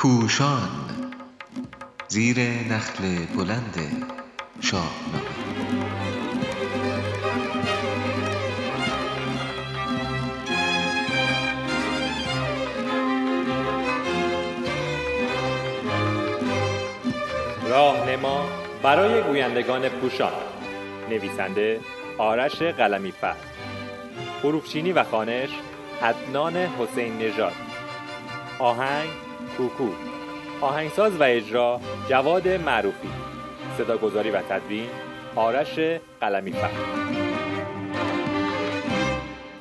پوشان. زیر نخل بلند شاهنامه راهنما برای گویندگان پوشان. نویسنده آرش قلمی فر حروفچینی و خانش عدنان حسین نژاد. آهنگ کوکو آهنگساز و اجرا جواد معروفی صداگذاری و تدوین آرش قلمی فر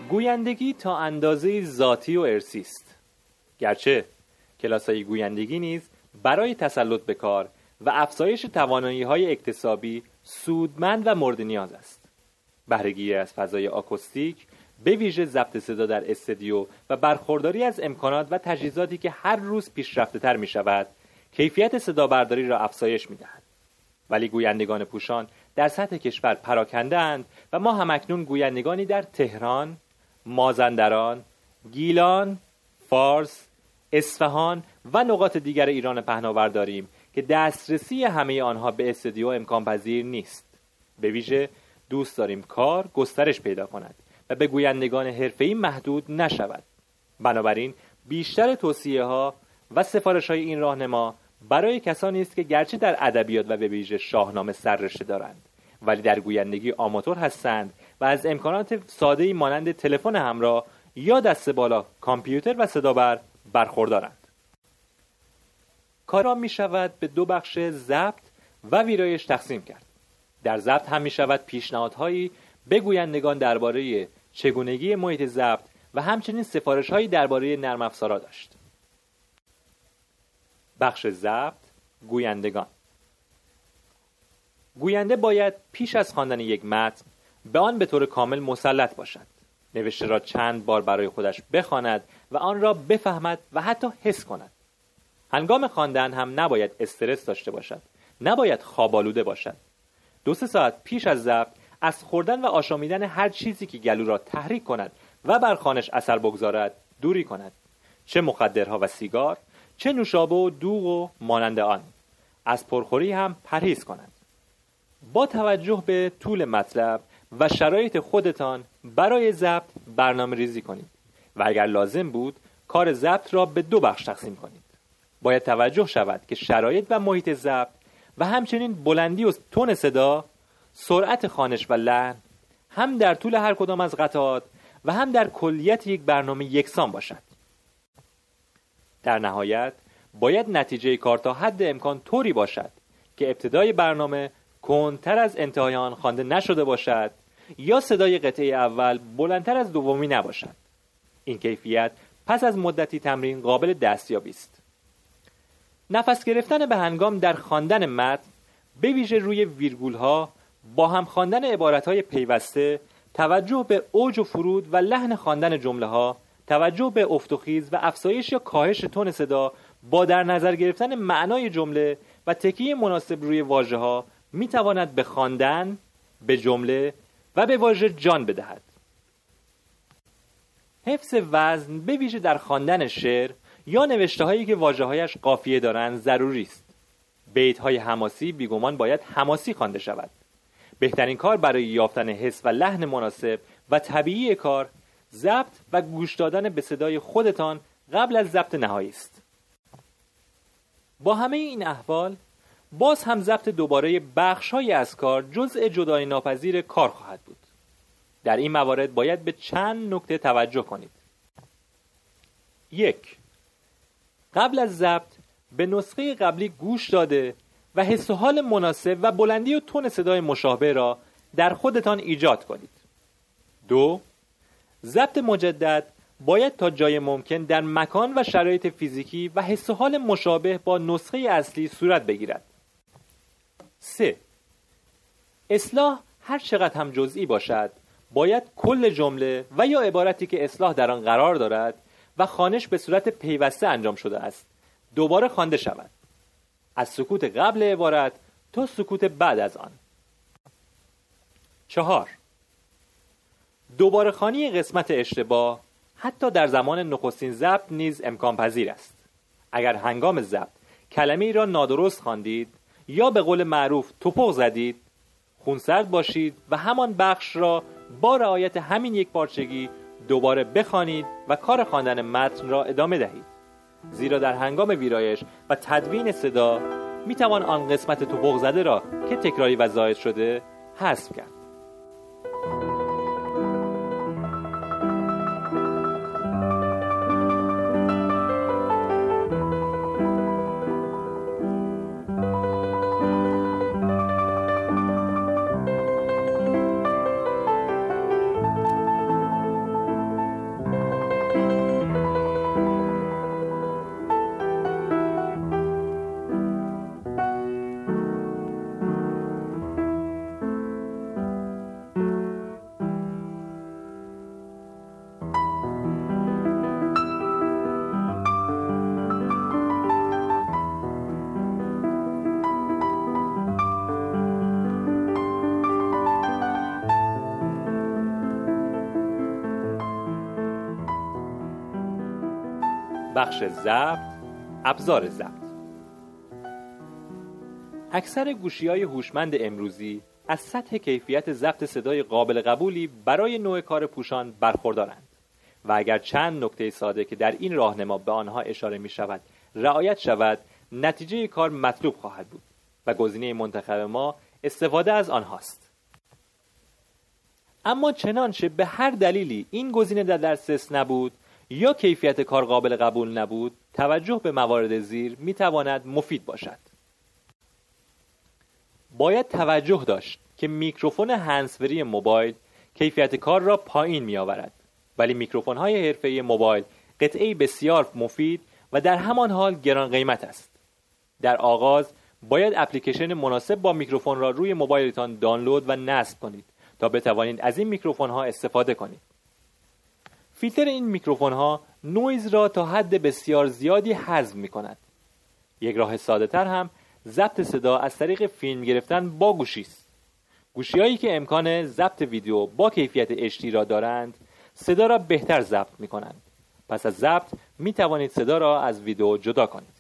گویندگی تا اندازه ذاتی و ارسی است گرچه کلاسای گویندگی نیز برای تسلط به کار و افزایش توانایی های اکتسابی سودمند و مورد نیاز است. بهرهگیری از فضای آکوستیک به ویژه ضبط صدا در استدیو و برخورداری از امکانات و تجهیزاتی که هر روز پیشرفته تر می شود کیفیت صدا برداری را افزایش می دهد. ولی گویندگان پوشان در سطح کشور پراکنده اند و ما همکنون گویندگانی در تهران، مازندران، گیلان، فارس، اصفهان و نقاط دیگر ایران پهناور داریم که دسترسی همه آنها به استودیو امکان پذیر نیست به ویژه دوست داریم کار گسترش پیدا کند و به گویندگان حرفه‌ای محدود نشود. بنابراین بیشتر توصیه ها و سفارش های این راهنما برای کسانی است که گرچه در ادبیات و به شاهنامه سررشته دارند ولی در گویندگی آماتور هستند و از امکانات ساده مانند تلفن همراه یا دست بالا کامپیوتر و صدابر برخوردارند. کار را می شود به دو بخش ضبط و ویرایش تقسیم کرد. در ضبط هم می شود پیشنهادهایی به درباره چگونگی محیط ضبط و همچنین سفارش هایی درباره نرم افزارها داشت. بخش ضبط گویندگان. گوینده باید پیش از خواندن یک متن به آن به طور کامل مسلط باشد. نوشته را چند بار برای خودش بخواند و آن را بفهمد و حتی حس کند. هنگام خواندن هم نباید استرس داشته باشد. نباید خوابالوده باشد. دو سه ساعت پیش از ضبط از خوردن و آشامیدن هر چیزی که گلو را تحریک کند و بر خانش اثر بگذارد دوری کند. چه مخدرها و سیگار چه نوشابه و دوغ و مانند آن. از پرخوری هم پرهیز کند با توجه به طول مطلب و شرایط خودتان برای ضبط برنامه ریزی کنید و اگر لازم بود کار ضبط را به دو بخش تقسیم کنید. باید توجه شود که شرایط و محیط ضبط و همچنین بلندی و تون صدا سرعت خانش و لحن هم در طول هر کدام از قطعات و هم در کلیت یک برنامه یکسان باشد. در نهایت باید نتیجه کار تا حد امکان طوری باشد که ابتدای برنامه کنتر از انتهای آن خوانده نشده باشد یا صدای قطعه اول بلندتر از دومی نباشد. این کیفیت پس از مدتی تمرین قابل دستیابی است. نفس گرفتن به هنگام در خواندن متن به ویژه روی ویرگول ها با هم خواندن عبارت های پیوسته توجه به اوج و فرود و لحن خواندن جمله ها توجه به افت و خیز و افزایش یا کاهش تون صدا با در نظر گرفتن معنای جمله و تکیه مناسب روی واژه ها می تواند به خواندن به جمله و به واژه جان بدهد. حفظ وزن به ویژه در خواندن شعر یا نوشته هایی که واجه هایش قافیه دارند ضروری است. بیت های حماسی بیگمان باید حماسی خوانده شود. بهترین کار برای یافتن حس و لحن مناسب و طبیعی کار ضبط و گوش دادن به صدای خودتان قبل از ضبط نهایی است. با همه این احوال باز هم ضبط دوباره بخش های از کار جزء جدای ناپذیر کار خواهد بود. در این موارد باید به چند نکته توجه کنید. یک قبل از ضبط به نسخه قبلی گوش داده و حس و حال مناسب و بلندی و تون صدای مشابه را در خودتان ایجاد کنید. دو ضبط مجدد باید تا جای ممکن در مکان و شرایط فیزیکی و حس و حال مشابه با نسخه اصلی صورت بگیرد. 3. اصلاح هر چقدر هم جزئی باشد باید کل جمله و یا عبارتی که اصلاح در آن قرار دارد و خانش به صورت پیوسته انجام شده است دوباره خوانده شود از سکوت قبل عبارت تا سکوت بعد از آن. چهار. دوباره خانی قسمت اشتباه حتی در زمان نخستین ضبط نیز امکان پذیر است. اگر هنگام ضبط کلمه ای را نادرست خواندید یا به قول معروف توپق زدید خونسرد باشید و همان بخش را با رعایت همین یک پارچگی دوباره بخوانید و کار خواندن متن را ادامه دهید. زیرا در هنگام ویرایش و تدوین صدا می توان آن قسمت توپق زده را که تکراری و زاید شده حذف کرد. بخش ضبط ابزار ضبط. اکثر گوشی های هوشمند امروزی از سطح کیفیت ضبط صدای قابل قبولی برای نوع کار پوشان برخوردارند. و اگر چند نکته ساده که در این راهنما به آنها اشاره می شود رعایت شود نتیجه کار مطلوب خواهد بود و گزینه منتخب ما استفاده از آنهاست. اما چنانچه به هر دلیلی این گزینه در دسترس نبود یا کیفیت کار قابل قبول نبود توجه به موارد زیر می تواند مفید باشد. باید توجه داشت که میکروفون هنسفری موبایل کیفیت کار را پایین می آورد ولی میکروفون های حرفه موبایل قطعه بسیار مفید و در همان حال گران قیمت است. در آغاز باید اپلیکیشن مناسب با میکروفون را روی موبایلتان دانلود و نصب کنید تا بتوانید از این میکروفون ها استفاده کنید. فیلتر این میکروفون ها نویز را تا حد بسیار زیادی حذف می کند. یک راه ساده تر هم ضبط صدا از طریق فیلم گرفتن با گوشی است. گوشی هایی که امکان ضبط ویدیو با کیفیت HD را دارند صدا را بهتر ضبط می کنند. پس از ضبط می توانید صدا را از ویدیو جدا کنید.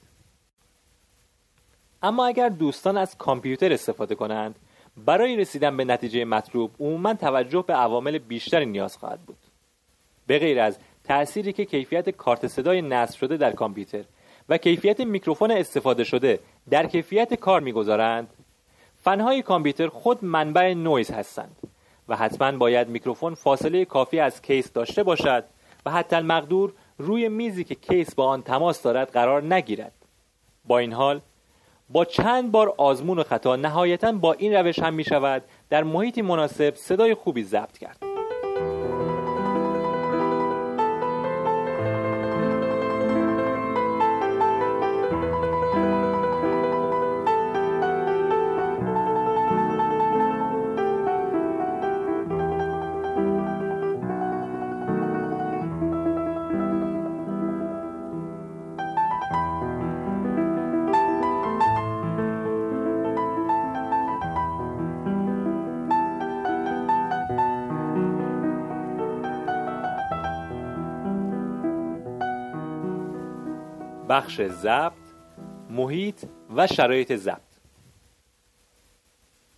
اما اگر دوستان از کامپیوتر استفاده کنند برای رسیدن به نتیجه مطلوب عموما توجه به عوامل بیشتری نیاز خواهد بود. به غیر از تأثیری که کیفیت کارت صدای نصب شده در کامپیوتر و کیفیت میکروفون استفاده شده در کیفیت کار می‌گذارند فنهای کامپیوتر خود منبع نویز هستند و حتما باید میکروفون فاصله کافی از کیس داشته باشد و حتی المقدور روی میزی که کیس با آن تماس دارد قرار نگیرد. با این حال با چند بار آزمون و خطا نهایتا با این روش هم می شود در محیطی مناسب صدای خوبی ضبط کرد. بخش ضبط محیط و شرایط ضبط.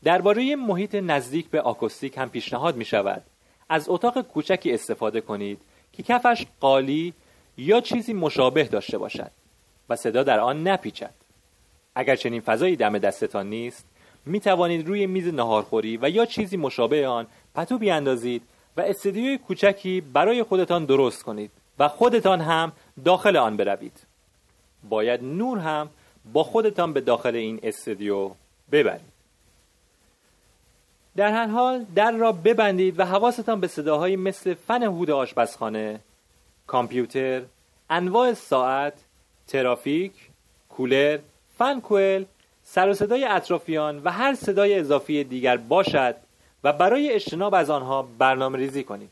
درباره محیط نزدیک به آکوستیک هم پیشنهاد می شود. از اتاق کوچکی استفاده کنید که کفش قالی یا چیزی مشابه داشته باشد و صدا در آن نپیچد. اگر چنین فضایی دم دستتان نیست می توانید روی میز نهارخوری و یا چیزی مشابه آن پتو بیاندازید و استدیوی کوچکی برای خودتان درست کنید و خودتان هم داخل آن بروید. باید نور هم با خودتان به داخل این استودیو ببرید. در هر حال در را ببندید و حواستان به صداهایی مثل فن هود آشپزخانه کامپیوتر انواع ساعت ترافیک کولر فن کوئل سر و صدای اطرافیان و هر صدای اضافی دیگر باشد و برای اجتناب از آنها برنامه ریزی کنید.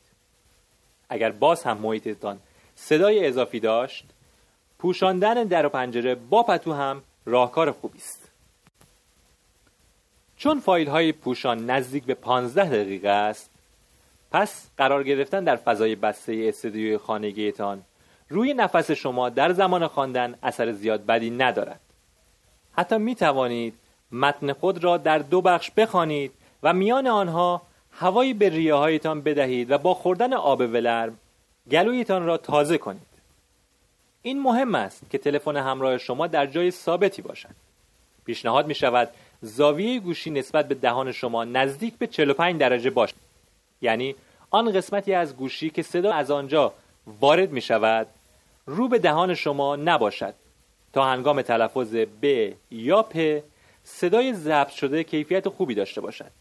اگر باز هم محیطتان صدای اضافی داشت پوشاندن در و پنجره با پتو هم راهکار خوبی است. چون فایل های پوشان نزدیک به 15 دقیقه است پس قرار گرفتن در فضای بسته استودیوی خانگیتان روی نفس شما در زمان خواندن اثر زیاد بدی ندارد. حتی می توانید متن خود را در دو بخش بخوانید و میان آنها هوایی به ریه هایتان بدهید و با خوردن آب ولرم گلویتان را تازه کنید. این مهم است که تلفن همراه شما در جای ثابتی باشد. پیشنهاد می شود زاویه گوشی نسبت به دهان شما نزدیک به 45 درجه باشد یعنی آن قسمتی از گوشی که صدا از آنجا وارد می شود رو به دهان شما نباشد. تا هنگام تلفظ ب یا پ صدای ضبط شده کیفیت خوبی داشته باشد.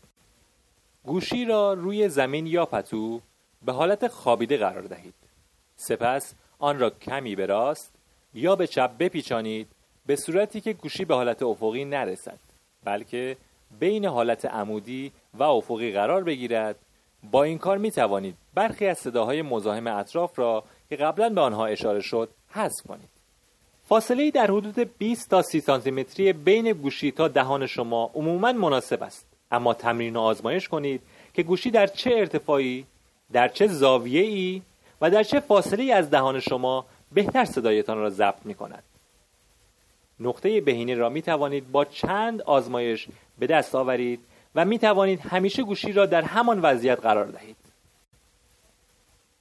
گوشی را روی زمین یا پتو به حالت خوابیده قرار دهید. سپس آن را کمی به راست یا به چپ بپیچانید به صورتی که گوشی به حالت افقی نرسد بلکه بین حالت عمودی و افقی قرار بگیرد. با این کار می توانید برخی از صداهای مزاحم اطراف را که قبلا به آنها اشاره شد حذف کنید. فاصله در حدود 20 تا 30 سانتی بین گوشی تا دهان شما عموما مناسب است. اما تمرین و آزمایش کنید که گوشی در چه ارتفاعی در چه زاویه ای و در چه فاصله از دهان شما بهتر صدایتان را ضبط می کند نقطه بهینه را می توانید با چند آزمایش به دست آورید و می توانید همیشه گوشی را در همان وضعیت قرار دهید.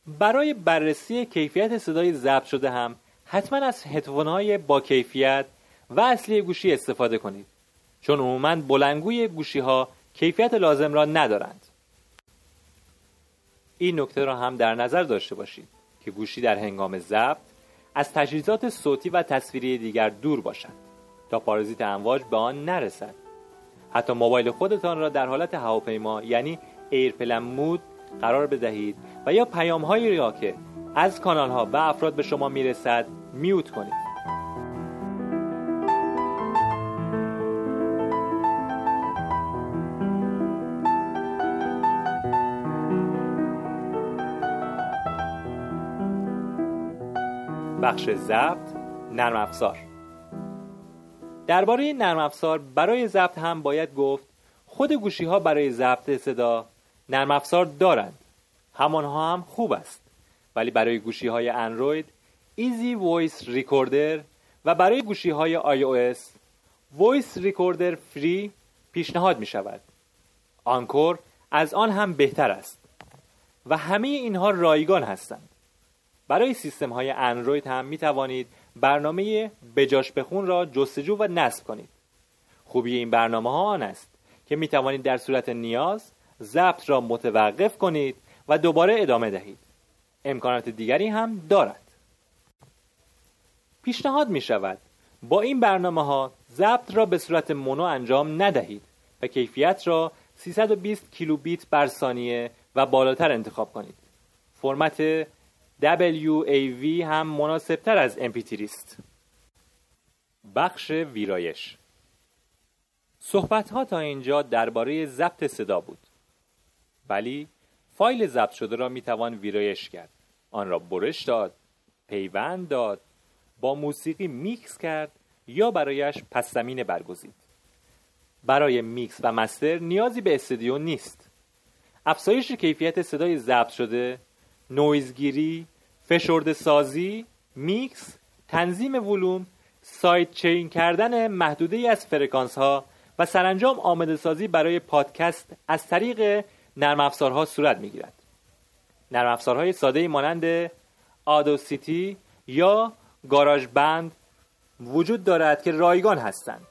برای بررسی کیفیت صدای ضبط شده هم حتما از هدفون با کیفیت و اصلی گوشی استفاده کنید چون عموما بلنگوی گوشی ها کیفیت لازم را ندارند. این نکته را هم در نظر داشته باشید که گوشی در هنگام ضبط از تجهیزات صوتی و تصویری دیگر دور باشد تا پارازیت امواج به آن نرسد. حتی موبایل خودتان را در حالت هواپیما یعنی airplane mode قرار بدهید و یا پیام هایی را که از کانال ها و افراد به شما می‌رسد mute کنید. بخش ضبط نرم افزار. درباره نرم افزار برای ضبط هم باید گفت خود گوشی ها برای ضبط صدا نرم افزار دارند. همانها هم خوب است. ولی برای گوشی های اندروید Easy Voice Recorder و برای گوشی های iOS Voice Recorder Free پیشنهاد می شود Anchor از آن هم بهتر است. و همه اینها رایگان هستند. برای سیستم های اندروید هم می توانید برنامه بجاش بخون را جستجو و نصب کنید. خوبی این برنامه ها آن است که می توانید در صورت نیاز ضبط را متوقف کنید و دوباره ادامه دهید. امکانات دیگری هم دارد. پیشنهاد می شود با این برنامه ها ضبط را به صورت مونو انجام ندهید و کیفیت را 320 کیلوبیت بر ثانیه و بالاتر انتخاب کنید. فرمت WAV هم مناسبتر از MP3 است. بخش ویرایش صحبت ها تا اینجا درباره ضبط صدا بود. ولی فایل ضبط شده را می توان ویرایش کرد. آن را برش داد، پیوند داد، با موسیقی میکس کرد یا برایش پس زمینه برگزید. برای میکس و مستر نیازی به استودیو نیست. افزایش کیفیت صدای ضبط شده نویزگیری، فشرده سازی، میکس، تنظیم ولوم، side chain کردن محدوده‌ای از فرکانس ها و سرانجام آماده سازی برای پادکست از طریق نرم افزارها صورت می گیرد. نرم افزارهای ساده مانند Audacity یا GarageBand وجود دارد که رایگان هستند.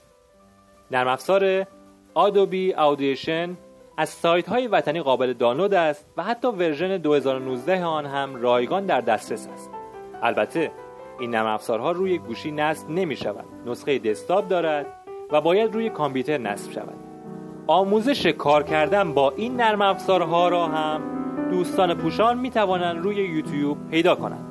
نرم افزار Adobe Audition از سایت های وطنی قابل دانلود است و حتی version 2019 آن هم رایگان در دسترس است. البته این نرم افزارها روی گوشی نصب نمی شود. نسخه دسکتاپ دارد و باید روی کامپیوتر نصب شود. آموزش کار کردن با این نرم افزارها را هم دوستان پوشان می توانند روی یوتیوب پیدا کنند.